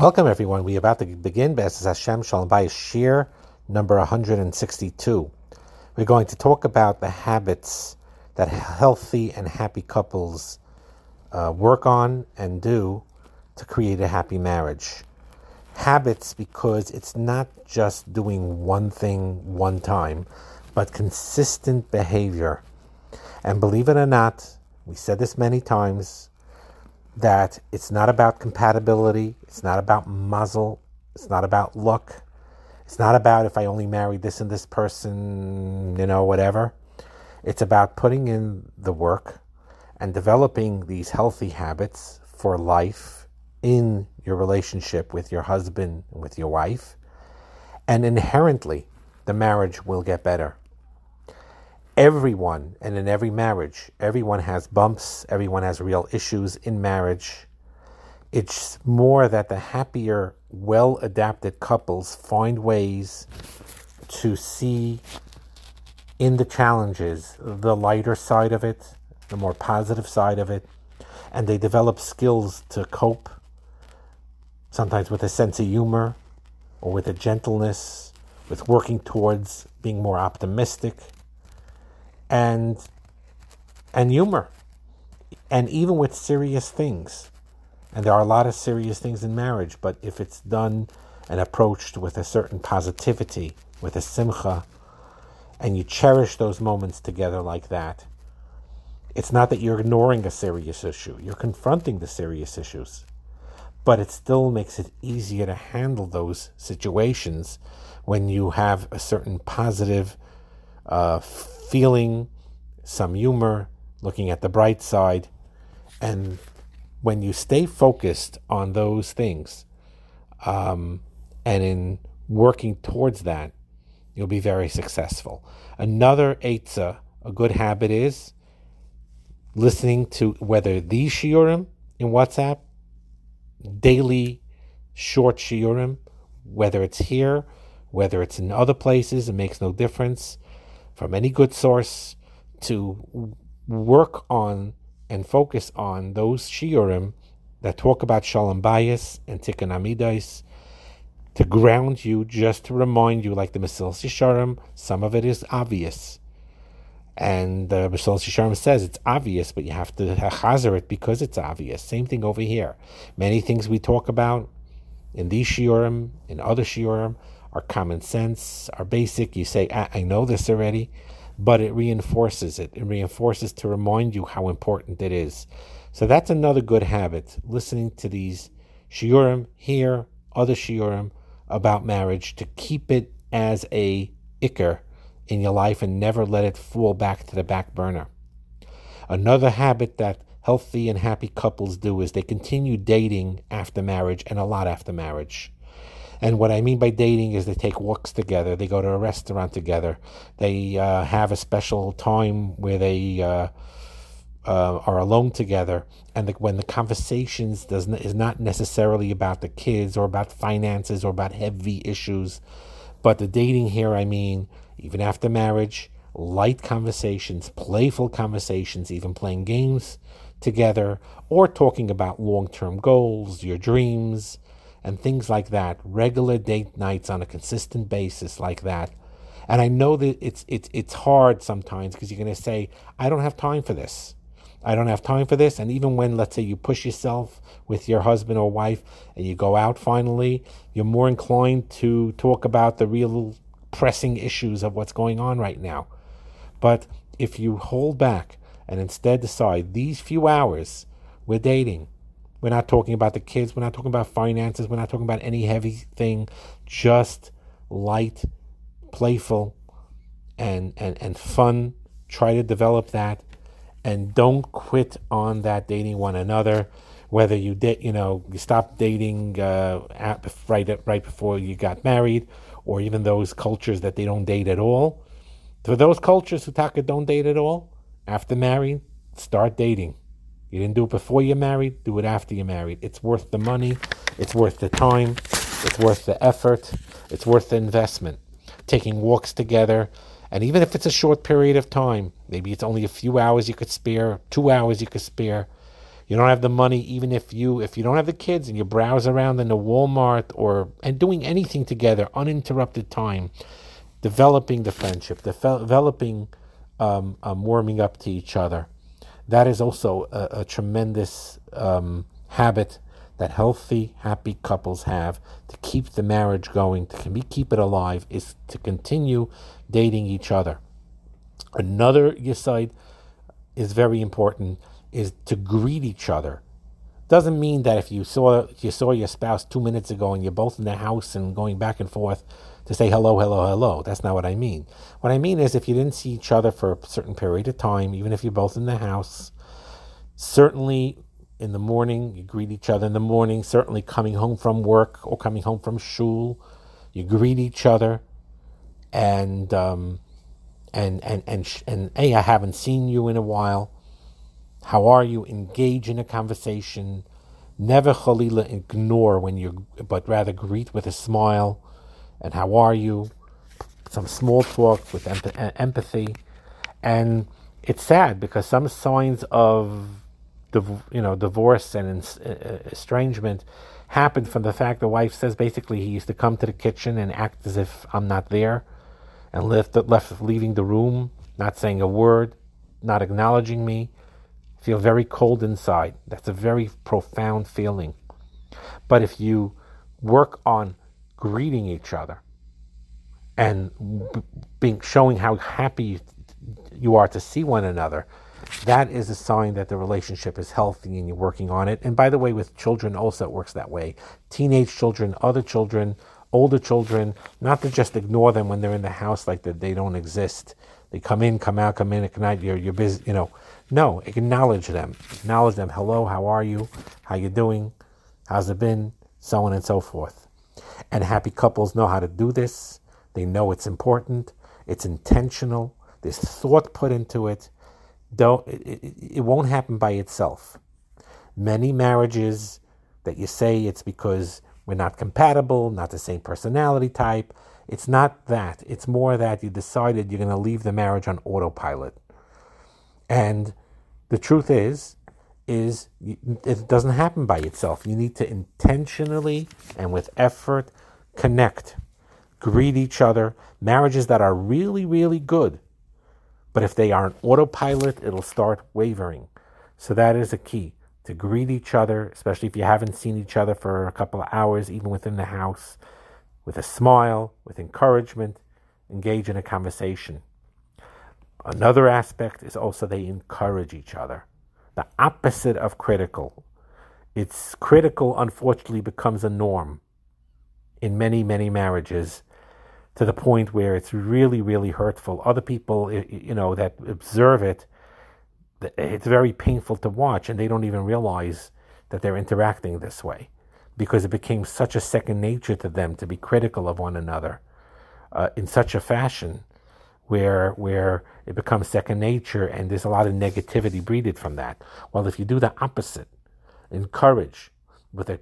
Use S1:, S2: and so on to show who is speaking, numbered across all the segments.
S1: Welcome, everyone. We're about to begin B'ezras Hashem Shalom Bayis Shiur number 162. We're going to talk about the habits that healthy and happy couples uh, work on and do to create a happy marriage. Habits because it's not just doing one thing one time, but consistent behavior. And believe it or not, we said this many times, that it's not about compatibility, it's not about mazel, it's not about look, it's not about if I only marry this and this person, you know, whatever. It's about putting in the work and developing these healthy habits for life in your relationship with your husband with your wife. And inherently, the marriage will get better everyone and in every marriage, everyone has bumps, everyone has real issues in marriage. It's more that the happier, well adapted couples find ways to see in the challenges the lighter side of it, the more positive side of it, and they develop skills to cope, sometimes with a sense of humor or with a gentleness, with working towards being more optimistic and and humor. And even with serious things. And there are a lot of serious things in marriage but if it's done and approached with a certain positivity with a simcha and you cherish those moments together like that it's not that you're ignoring a serious issue. You're confronting the serious issues. But it still makes it easier to handle those situations when you have a certain positive uh, feeling, some humor, looking at the bright side. And when you stay focused on those things um, and in working towards that, you'll be very successful. Another Eitzah, a good habit is listening to whether these shiurim in WhatsApp, daily short shiurim, whether it's here, whether it's in other places, it makes no difference from any good source to work on and focus on those shiurim that talk about shalom bayis and tikkun amidas to ground you, just to remind you, like the Mesilas Yesharim, some of it is obvious. And the uh, Mesilas Yesharim says it's obvious, but you have to chazer it because it's obvious. Same thing over here. Many things we talk about in these shiurim, in other shiurim, our common sense, our basic. You say, I, I know this already, but it reinforces it. It reinforces to remind you how important it is. So that's another good habit. Listening to these shiurim here, other shiurim about marriage to keep it as a ikr in your life and never let it fall back to the back burner. Another habit that healthy and happy couples do is they continue dating after marriage and a lot after marriage. And what I mean by dating is they take walks together, they go to a restaurant together, they uh, have a special time where they uh, uh, are alone together, and the, when the conversations does not, is not necessarily about the kids or about finances or about heavy issues, but the dating here, I mean, even after marriage, light conversations, playful conversations, even playing games together, or talking about long term goals, your dreams, and things like that, regular date nights on a consistent basis like that. And I know that it's it's it's hard sometimes because you're going to say, I don't have time for this. I don't have time for this. And even when, let's say, you push yourself with your husband or wife and you go out finally, you're more inclined to talk about the real pressing issues of what's going on right now. But if you hold back and instead decide these few hours we're dating, we're not talking about the kids. We're not talking about finances. We're not talking about any heavy thing. Just light, playful, and and and fun. Try to develop that, and don't quit on that dating one another. Whether you did, you know, you stopped dating uh, at, right right before you got married, or even those cultures that they don't date at all. For those cultures who talk don't date at all after marrying, start dating. You didn't do it before you're married, do it after you're married. It's worth the money, it's worth the time, it's worth the effort, it's worth the investment. Taking walks together, and even if it's a short period of time, maybe it's only a few hours you could spare, two hours you could spare, You don't have the money, even if you if you don't have the kids and you browse around in the Walmart or and doing anything together, uninterrupted time, developing the friendship, developing um, um, warming up to each other. That is also a, a tremendous um, habit that healthy, happy couples have to keep the marriage going, to keep it alive, is to continue dating each other. Another side is very important is to greet each other. Doesn't mean that if you saw you saw your spouse two minutes ago and you're both in the house and going back and forth to say hello, hello, hello. That's not what I mean. What I mean is if you didn't see each other for a certain period of time, even if you're both in the house, certainly in the morning, you greet each other in the morning, certainly coming home from work or coming home from shul, you greet each other and um, and and and and hey, I haven't seen you in a while. How are you? Engage in a conversation. Never chalila ignore when you, but rather greet with a smile. And how are you? Some small talk with empathy, uh, and it's sad because some signs of you know, divorce and uh, uh, estrangement happened from the fact the wife says basically he used to come to the kitchen and act as if I'm not there, and left left leaving the room, not saying a word, not acknowledging me. Feel very cold inside. That's a very profound feeling. But if you work on greeting each other and being showing how happy you are to see one another, that is a sign that the relationship is healthy and you're working on it. And by the way, with children also it works that way. Teenage children, other children, older children, not to just ignore them when they're in the house like that they don't exist. They come in, come out, come in at night, you're, you're busy, you know. No, acknowledge them. Acknowledge them. Hello, how are you? How you doing? How's it been? So on and so forth. And happy couples know how to do this. They know it's important. It's intentional. There's thought put into it don't it, it, it won't happen by itself. Many marriages that you say it's because we're not compatible, not the same personality type. It's not that. It's more that you decided you're going to leave the marriage on autopilot. And the truth is, is it doesn't happen by itself. You need to intentionally and with effort connect, greet each other. Marriages that are really, really good but if they are on autopilot, it'll start wavering. So that is a key to greet each other, especially if you haven't seen each other for a couple of hours, even within the house, with a smile, with encouragement, engage in a conversation. Another aspect is also they encourage each other. The opposite of critical. It's critical, unfortunately, becomes a norm in many, many marriages to the point where it's really, really hurtful. Other people, you know, that observe it, it's very painful to watch, and they don't even realize that they're interacting this way because it became such a second nature to them to be critical of one another uh, in such a fashion where where it becomes second nature and there's a lot of negativity breeded from that. Well, if you do the opposite, encourage with a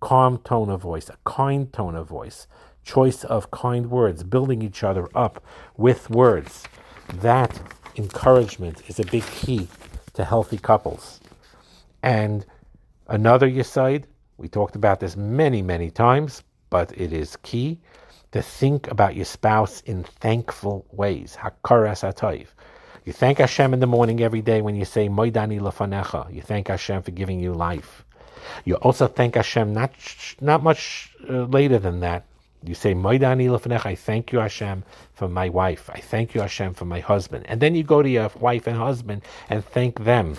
S1: calm tone of voice, a kind tone of voice, choice of kind words, building each other up with words. That encouragement is a big key to healthy couples. And another eitzah, we talked about this many, many times, but it is key to think about your spouse in thankful ways. Hakaras hatov. You thank Hashem in the morning every day when you say Moidani lafanecha. You thank Hashem for giving you life. You also thank Hashem not not much uh, later than that you say, I thank you, Hashem, for my wife. I thank you, Hashem, for my husband. And then you go to your wife and husband and thank them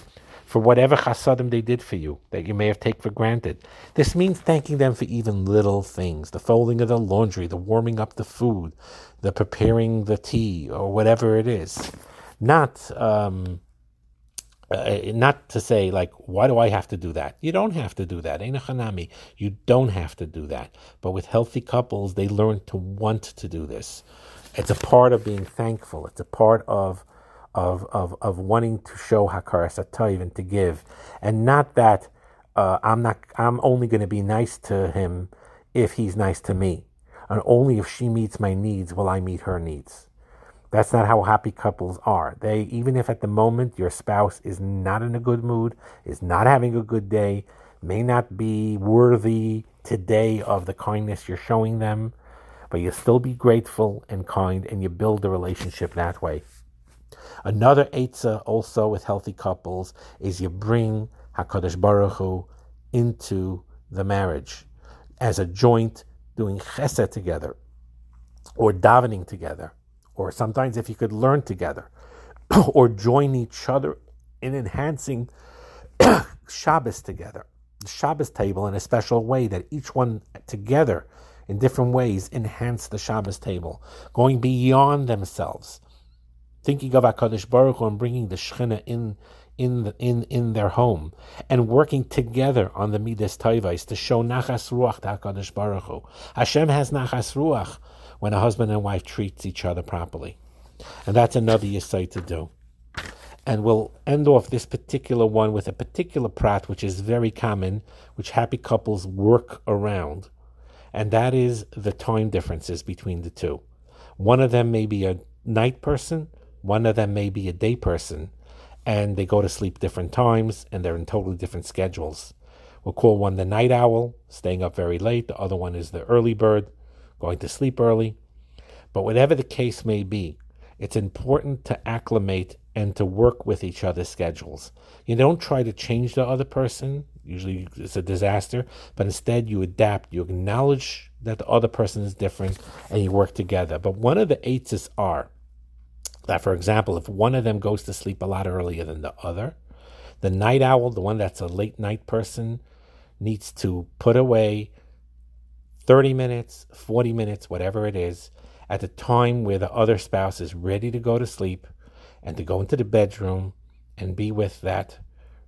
S1: for whatever chasadim they did for you that you may have taken for granted. This means thanking them for even little things the folding of the laundry, the warming up the food, the preparing the tea, or whatever it is. Not um, uh, not to say like, why do I have to do that? You don't have to do that. You don't have to do that. But with healthy couples, they learn to want to do this. It's a part of being thankful. It's a part of of of, of wanting to show hakaras hatov and to give, and not that uh, I'm not. I'm only going to be nice to him if he's nice to me, and only if she meets my needs will I meet her needs. That's not how happy couples are. They, even if at the moment your spouse is not in a good mood, is not having a good day, may not be worthy today of the kindness you're showing them, but you still be grateful and kind and you build the relationship that way. Another Eitzah also with healthy couples is you bring HaKadosh Baruch Hu into the marriage as a joint doing chesed together or davening together or sometimes if you could learn together, or join each other in enhancing Shabbos together, the Shabbos table in a special way that each one together in different ways enhance the Shabbos table, going beyond themselves, thinking of Hakadosh Baruch Hu and bringing the Shechina in. In, the, in in their home and working together on the midas toivais to show nachas ruach to Hakadosh Baruch Hu. Hashem has nachas ruach when a husband and wife treats each other properly. And that's another eitzah to do. And we'll end off this particular one with a particular prat, which is very common, which happy couples work around. And that is the time differences between the two. One of them may be a night person, one of them may be a day person, and they go to sleep different times and they're in totally different schedules. We'll call one the night owl, staying up very late, the other one is the early bird, going to sleep early. But whatever the case may be, it's important to acclimate and to work with each other's schedules. You don't try to change the other person, usually it's a disaster, but instead you adapt, you acknowledge that the other person is different, and you work together. But one of the eights are that, for example, if one of them goes to sleep a lot earlier than the other, the night owl, the one that's a late night person, needs to put away 30 minutes, 40 minutes, whatever it is, at the time where the other spouse is ready to go to sleep and to go into the bedroom and be with that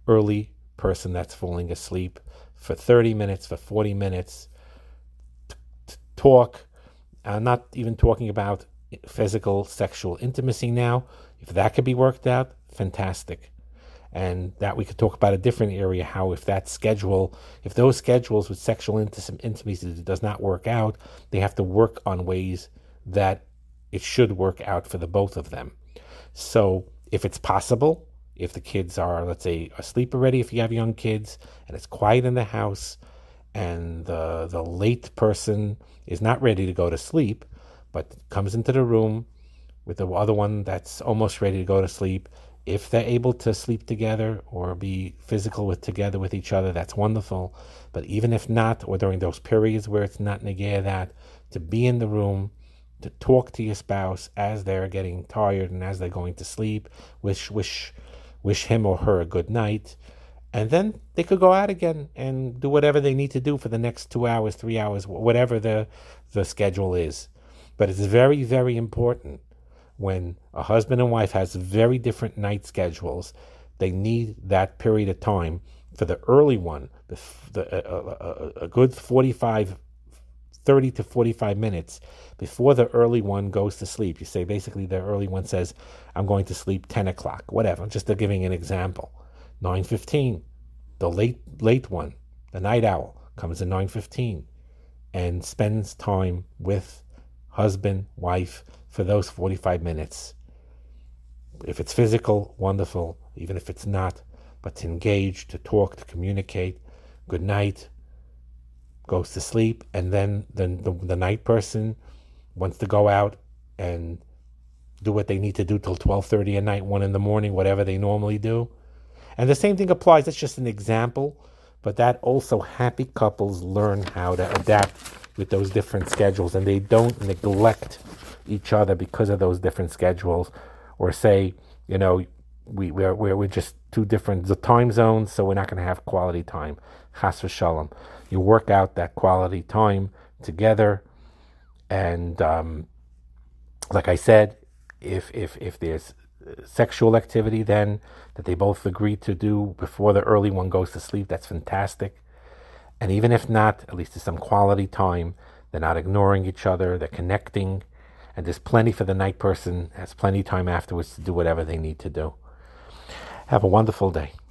S1: early person that's falling asleep for 30 minutes, for 40 minutes, talk. I'm not even talking about physical sexual intimacy now. If that could be worked out, fantastic and that we could talk about a different area how if that schedule if those schedules with sexual intimacy does not work out they have to work on ways that it should work out for the both of them so if it's possible if the kids are let's say asleep already if you have young kids and it's quiet in the house and the the late person is not ready to go to sleep but comes into the room with the other one that's almost ready to go to sleep if they're able to sleep together or be physical with together with each other, that's wonderful. But even if not, or during those periods where it's not negaya that, to be in the room, to talk to your spouse as they're getting tired and as they're going to sleep, wish wish wish him or her a good night, and then they could go out again and do whatever they need to do for the next two hours, three hours, whatever the the schedule is. But it's very, very important when a husband and wife has very different night schedules, they need that period of time for the early one, the, the a, a, a good 45, 30 to 45 minutes before the early one goes to sleep. You say basically the early one says, I'm going to sleep 10 o'clock, whatever, I'm just giving an example. 9.15, the late, late one, the night owl, comes at 9.15 and spends time with husband, wife, for those 45 minutes. If it's physical, wonderful. Even if it's not, but to engage, to talk, to communicate. Good night. Goes to sleep, and then the, the, the night person wants to go out and do what they need to do till 12:30 at night, 1 in the morning, whatever they normally do. And the same thing applies. That's just an example, but that also happy couples learn how to adapt with those different schedules and they don't neglect each other because of those different schedules, or say, you know, we we're we're, we're just two different time zones, so we're not going to have quality time. Chas v'shalom. You work out that quality time together, and um, like I said, if if if there's sexual activity then that they both agree to do before the early one goes to sleep, that's fantastic. And even if not, at least it's some quality time. They're not ignoring each other. They're connecting and there's plenty for the night person, has plenty of time afterwards to do whatever they need to do. Have a wonderful day.